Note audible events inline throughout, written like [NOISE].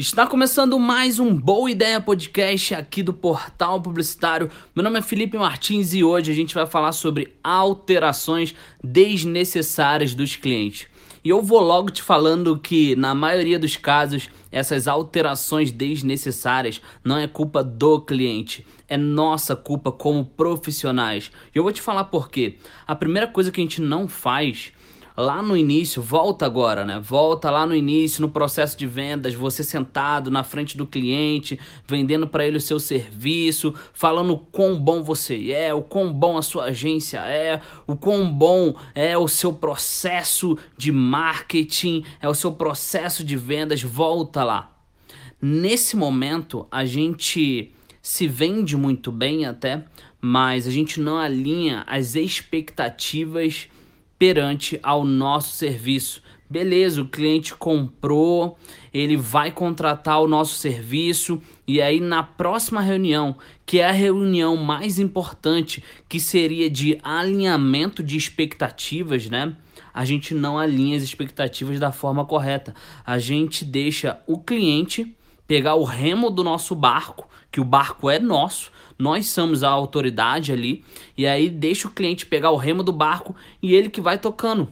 Está começando mais um Boa Ideia Podcast aqui do Portal Publicitário. Meu nome é Felipe Martins e hoje a gente vai falar sobre alterações desnecessárias dos clientes. E eu vou logo te falando que, na maioria dos casos, essas alterações desnecessárias não é culpa do cliente, é nossa culpa como profissionais. E eu vou te falar por quê. A primeira coisa que a gente não faz lá no início, volta agora, né? Volta lá no início, no processo de vendas, você sentado na frente do cliente, vendendo para ele o seu serviço, falando o quão bom você é, o quão bom a sua agência é, o quão bom é o seu processo de marketing, é o seu processo de vendas, volta lá. Nesse momento, a gente se vende muito bem até, mas a gente não alinha as expectativas perante ao nosso serviço. Beleza, o cliente comprou, ele vai contratar o nosso serviço e aí na próxima reunião, que é a reunião mais importante, que seria de alinhamento de expectativas, né? A gente não alinha as expectativas da forma correta. A gente deixa o cliente pegar o remo do nosso barco, que o barco é nosso, nós somos a autoridade ali, e aí deixa o cliente pegar o remo do barco e ele que vai tocando.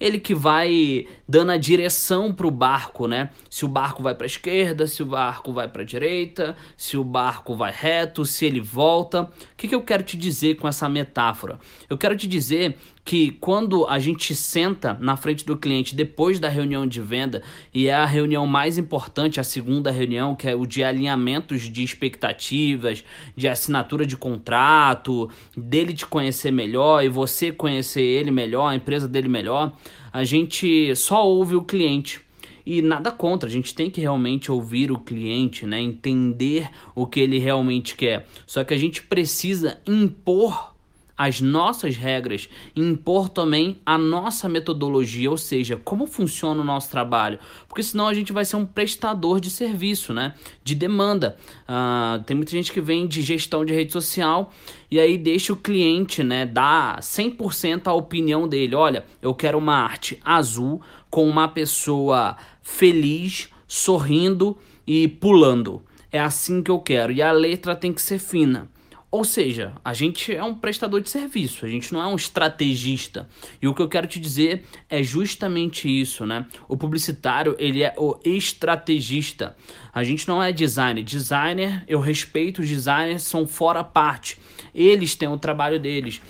Ele que vai dando a direção para o barco, né? Se o barco vai para a esquerda, se o barco vai para a direita, se o barco vai reto, se ele volta. O que, que eu quero te dizer com essa metáfora? Eu quero te dizer que quando a gente senta na frente do cliente depois da reunião de venda, e é a reunião mais importante, a segunda reunião, que é o de alinhamentos de expectativas, de assinatura de contrato, dele te conhecer melhor e você conhecer ele melhor, a empresa dele melhor, a gente só ouve o cliente. E nada contra, a gente tem que realmente ouvir o cliente, né? Entender o que ele realmente quer. Só que a gente precisa impor as nossas regras e impor também a nossa metodologia, ou seja, como funciona o nosso trabalho. Porque senão a gente vai ser um prestador de serviço, né? De demanda. Uh, tem muita gente que vem de gestão de rede social e aí deixa o cliente, né, dar 100% a opinião dele. Olha, eu quero uma arte azul com uma pessoa feliz, sorrindo e pulando. É assim que eu quero. E a letra tem que ser fina. Ou seja, a gente é um prestador de serviço, a gente não é um estrategista. E o que eu quero te dizer é justamente isso, né? O publicitário, ele é o estrategista. A gente não é designer. Designer, eu respeito os designers, são fora parte. Eles têm o trabalho deles.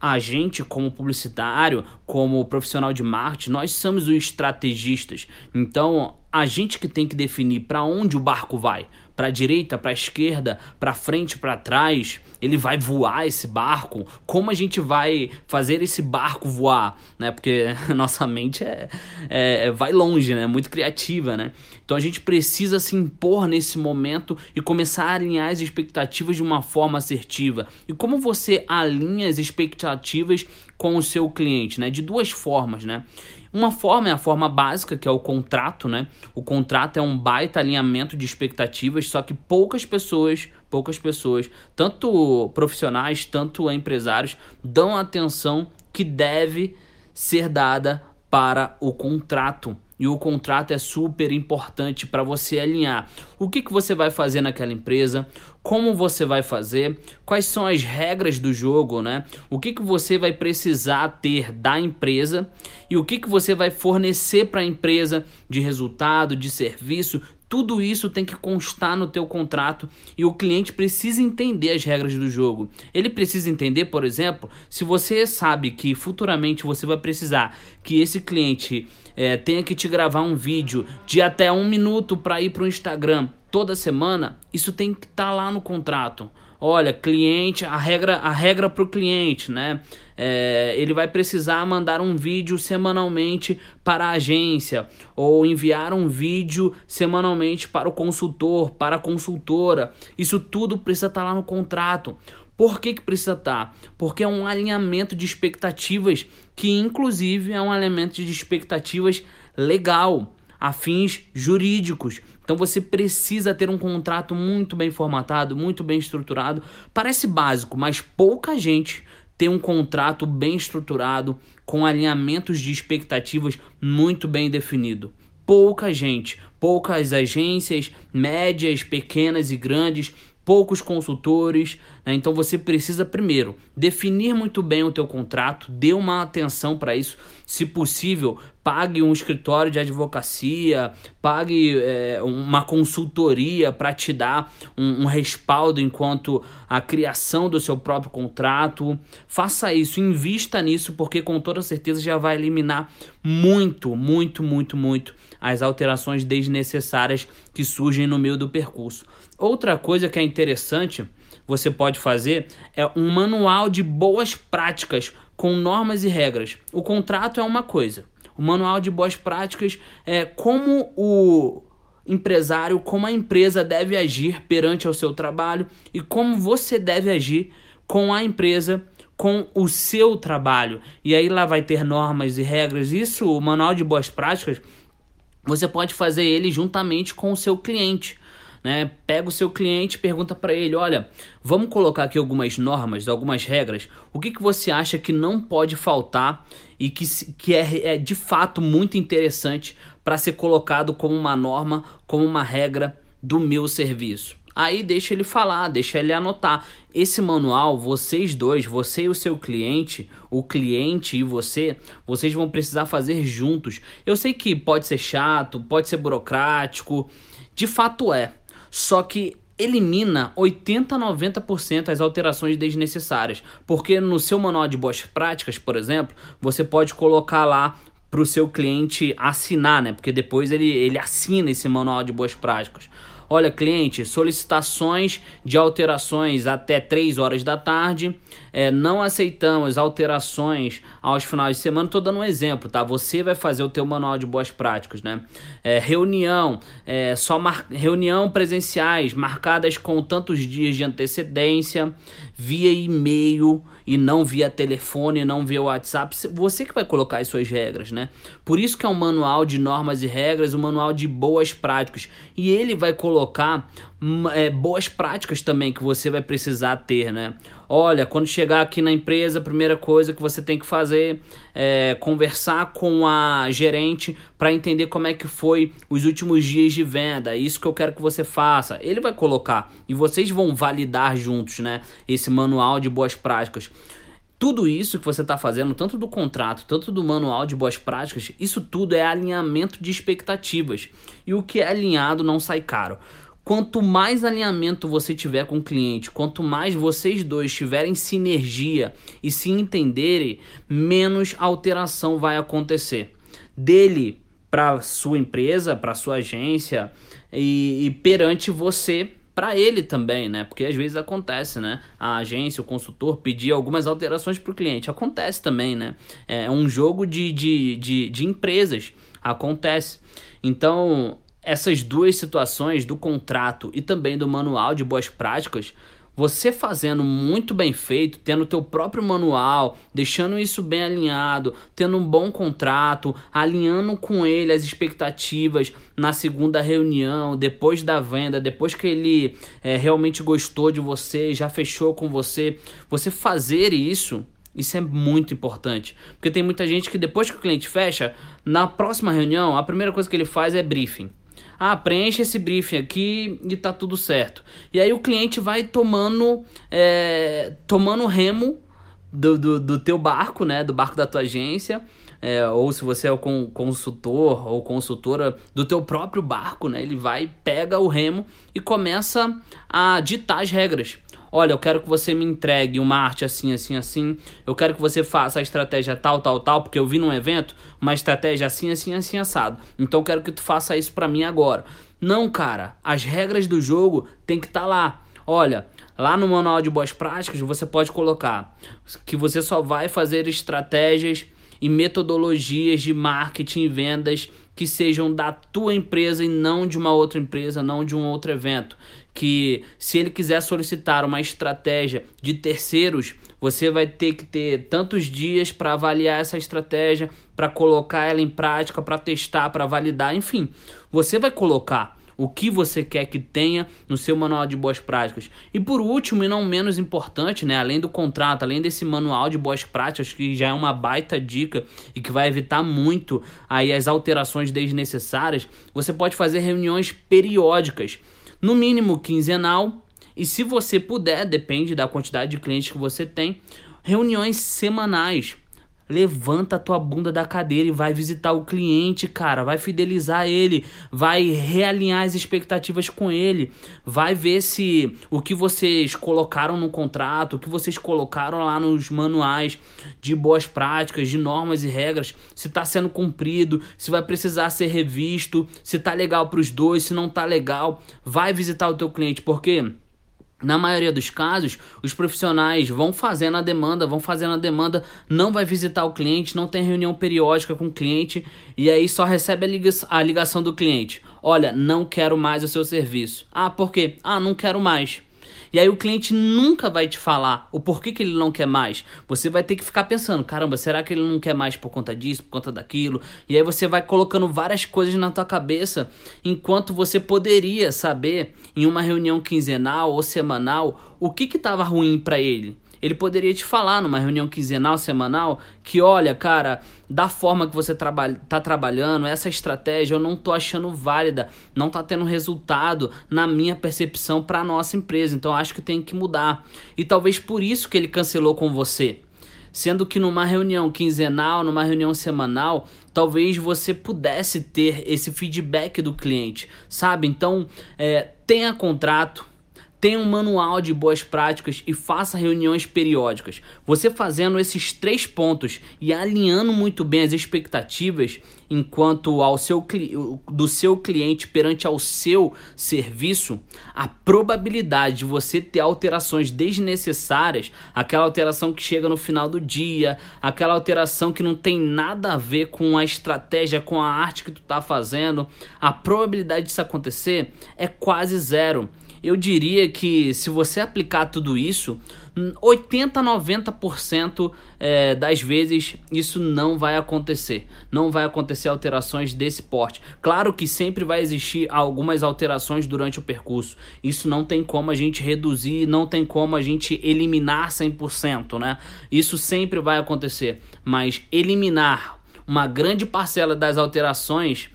A gente, como publicitário, como profissional de marketing, nós somos os estrategistas. Então, a gente que tem que definir para onde o barco vai para a direita, para a esquerda, para frente, para trás. Ele vai voar esse barco? Como a gente vai fazer esse barco voar? Né? Porque [LAUGHS] nossa mente é, é, é, vai longe, né? Muito criativa, né? Então a gente precisa se impor nesse momento e começar a alinhar as expectativas de uma forma assertiva. E como você alinha as expectativas com o seu cliente, né? De duas formas, né? Uma forma é a forma básica, que é o contrato, né? O contrato é um baita alinhamento de expectativas, só que poucas pessoas, poucas pessoas, tanto profissionais, tanto empresários, dão a atenção que deve ser dada para o contrato. E o contrato é super importante para você alinhar. O que, que você vai fazer naquela empresa, como você vai fazer, quais são as regras do jogo, né? O que, que você vai precisar ter da empresa? E o que, que você vai fornecer para a empresa de resultado, de serviço, tudo isso tem que constar no teu contrato e o cliente precisa entender as regras do jogo. Ele precisa entender, por exemplo, se você sabe que futuramente você vai precisar que esse cliente é, tenha que te gravar um vídeo de até um minuto para ir para o Instagram toda semana, isso tem que estar tá lá no contrato. Olha, cliente, a regra, a regra para o cliente, né? É, ele vai precisar mandar um vídeo semanalmente para a agência ou enviar um vídeo semanalmente para o consultor, para a consultora. Isso tudo precisa estar tá lá no contrato. Por que, que precisa estar? Tá? Porque é um alinhamento de expectativas que, inclusive, é um alinhamento de expectativas legal, a fins jurídicos. Então você precisa ter um contrato muito bem formatado, muito bem estruturado. Parece básico, mas pouca gente tem um contrato bem estruturado, com alinhamentos de expectativas muito bem definido. Pouca gente, poucas agências, médias, pequenas e grandes, poucos consultores. Né? Então você precisa primeiro definir muito bem o teu contrato, dê uma atenção para isso. Se possível, pague um escritório de advocacia, pague é, uma consultoria para te dar um, um, respaldo enquanto a criação do seu próprio contrato. Faça isso, invista nisso, porque com toda certeza já vai eliminar muito, muito, muito, muito as alterações desnecessárias que surgem no meio do percurso. Outra coisa que é interessante você pode fazer é um manual de boas práticas com normas e regras. O contrato é uma coisa, o manual de boas práticas é como o empresário, como a empresa deve agir perante o seu trabalho e como você deve agir com a empresa com o seu trabalho. E aí lá vai ter normas e regras. Isso, o manual de boas práticas, você pode fazer ele juntamente com o seu cliente. Né? Pega o seu cliente, pergunta para ele, olha, vamos colocar aqui algumas normas, algumas regras. O que, que você acha que não pode faltar e que, que é, é de fato muito interessante para ser colocado como uma norma, como uma regra do meu serviço? Aí deixa ele falar, deixa ele anotar. Esse manual, vocês dois, você e o seu cliente, o cliente e você, vocês vão precisar fazer juntos. Eu sei que pode ser chato, pode ser burocrático, de fato é. Só que elimina 80 a 90% as alterações desnecessárias, porque no seu manual de boas práticas, por exemplo, você pode colocar lá para o seu cliente assinar, né? Porque depois ele, ele assina esse manual de boas práticas. Olha, cliente, solicitações de alterações até 3 horas da tarde. É, não aceitamos alterações aos finais de semana. Estou dando um exemplo, tá? Você vai fazer o teu manual de boas práticas, né? É, reunião, é, só mar... reunião presenciais marcadas com tantos dias de antecedência, via e-mail e não via telefone, não via WhatsApp, você que vai colocar as suas regras, né? Por isso que é um manual de normas e regras, um manual de boas práticas. E ele vai colocar é, boas práticas também que você vai precisar ter, né? Olha, quando chegar aqui na empresa, a primeira coisa que você tem que fazer é conversar com a gerente para entender como é que foi os últimos dias de venda. É isso que eu quero que você faça. Ele vai colocar e vocês vão validar juntos, né? Esse manual de boas práticas. Tudo isso que você está fazendo, tanto do contrato, tanto do manual de boas práticas, isso tudo é alinhamento de expectativas. E o que é alinhado não sai caro. Quanto mais alinhamento você tiver com o cliente, quanto mais vocês dois tiverem sinergia e se entenderem, menos alteração vai acontecer. Dele para sua empresa, para sua agência e, e perante você para ele também, né? Porque às vezes acontece, né? A agência, o consultor pedir algumas alterações para o cliente. Acontece também, né? É um jogo de, de, de, de empresas. Acontece. Então, essas duas situações do contrato e também do manual de boas práticas, você fazendo muito bem feito, tendo o teu próprio manual, deixando isso bem alinhado, tendo um bom contrato, alinhando com ele as expectativas na segunda reunião, depois da venda, depois que ele é, realmente gostou de você, já fechou com você, você fazer isso isso é muito importante. Porque tem muita gente que depois que o cliente fecha, na próxima reunião, a primeira coisa que ele faz é briefing. Ah, preenche esse briefing aqui e tá tudo certo. E aí o cliente vai tomando, é, tomando remo do, do, do, teu barco, né? Do barco da tua agência. É, ou se você é o consultor ou consultora do teu próprio barco, né? Ele vai, pega o remo e começa a ditar as regras. Olha, eu quero que você me entregue uma arte assim, assim, assim. Eu quero que você faça a estratégia tal, tal, tal, porque eu vi num evento uma estratégia assim, assim, assim, assado. Então eu quero que tu faça isso para mim agora. Não, cara. As regras do jogo tem que estar tá lá. Olha, lá no manual de boas práticas você pode colocar que você só vai fazer estratégias e metodologias de marketing e vendas que sejam da tua empresa e não de uma outra empresa, não de um outro evento que se ele quiser solicitar uma estratégia de terceiros, você vai ter que ter tantos dias para avaliar essa estratégia, para colocar ela em prática, para testar, para validar, enfim. Você vai colocar o que você quer que tenha no seu manual de boas práticas. E por último, e não menos importante, né, além do contrato, além desse manual de boas práticas, que já é uma baita dica e que vai evitar muito aí as alterações desnecessárias, você pode fazer reuniões periódicas, no mínimo quinzenal, e se você puder, depende da quantidade de clientes que você tem, reuniões semanais Levanta a tua bunda da cadeira e vai visitar o cliente, cara. Vai fidelizar ele, vai realinhar as expectativas com ele, vai ver se o que vocês colocaram no contrato, o que vocês colocaram lá nos manuais de boas práticas, de normas e regras, se está sendo cumprido, se vai precisar ser revisto, se tá legal para os dois, se não tá legal. Vai visitar o teu cliente, porque na maioria dos casos, os profissionais vão fazendo a demanda, vão fazendo a demanda, não vai visitar o cliente, não tem reunião periódica com o cliente e aí só recebe a ligação do cliente. Olha, não quero mais o seu serviço. Ah, por quê? Ah, não quero mais. E aí o cliente nunca vai te falar o porquê que ele não quer mais. Você vai ter que ficar pensando, caramba, será que ele não quer mais por conta disso, por conta daquilo? E aí você vai colocando várias coisas na tua cabeça, enquanto você poderia saber em uma reunião quinzenal ou semanal o que estava ruim para ele ele poderia te falar numa reunião quinzenal, semanal, que olha, cara, da forma que você traba tá trabalhando, essa estratégia eu não tô achando válida, não tá tendo resultado na minha percepção para nossa empresa, então acho que tem que mudar. E talvez por isso que ele cancelou com você. Sendo que numa reunião quinzenal, numa reunião semanal, talvez você pudesse ter esse feedback do cliente, sabe? Então, é, tenha contrato, tenha um manual de boas práticas e faça reuniões periódicas. Você fazendo esses três pontos e alinhando muito bem as expectativas enquanto ao seu do seu cliente perante ao seu serviço, a probabilidade de você ter alterações desnecessárias, aquela alteração que chega no final do dia, aquela alteração que não tem nada a ver com a estratégia, com a arte que tu está fazendo, a probabilidade disso acontecer é quase zero eu diria que se você aplicar tudo isso, 80, 90% é, das vezes isso não vai acontecer. Não vai acontecer alterações desse porte. Claro que sempre vai existir algumas alterações durante o percurso. Isso não tem como a gente reduzir, não tem como a gente eliminar 100%, né? Isso sempre vai acontecer. Mas eliminar uma grande parcela das alterações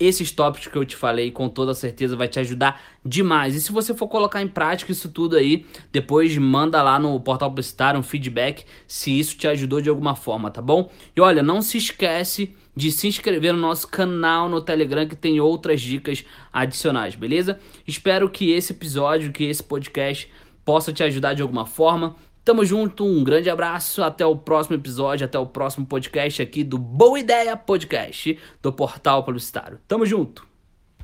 esses tópicos que eu te falei, com toda certeza, vai te ajudar demais. E se você for colocar em prática isso tudo aí, depois manda lá no portal publicitário um feedback se isso te ajudou de alguma forma, tá bom? E olha, não se esquece de se inscrever no nosso canal no Telegram que tem outras dicas adicionais, beleza? Espero que esse episódio, que esse podcast possa te ajudar de alguma forma. Tamo junto, um grande abraço, até o próximo episódio, até o próximo podcast aqui do Boa Ideia Podcast do Portal Publicitário. Tamo junto!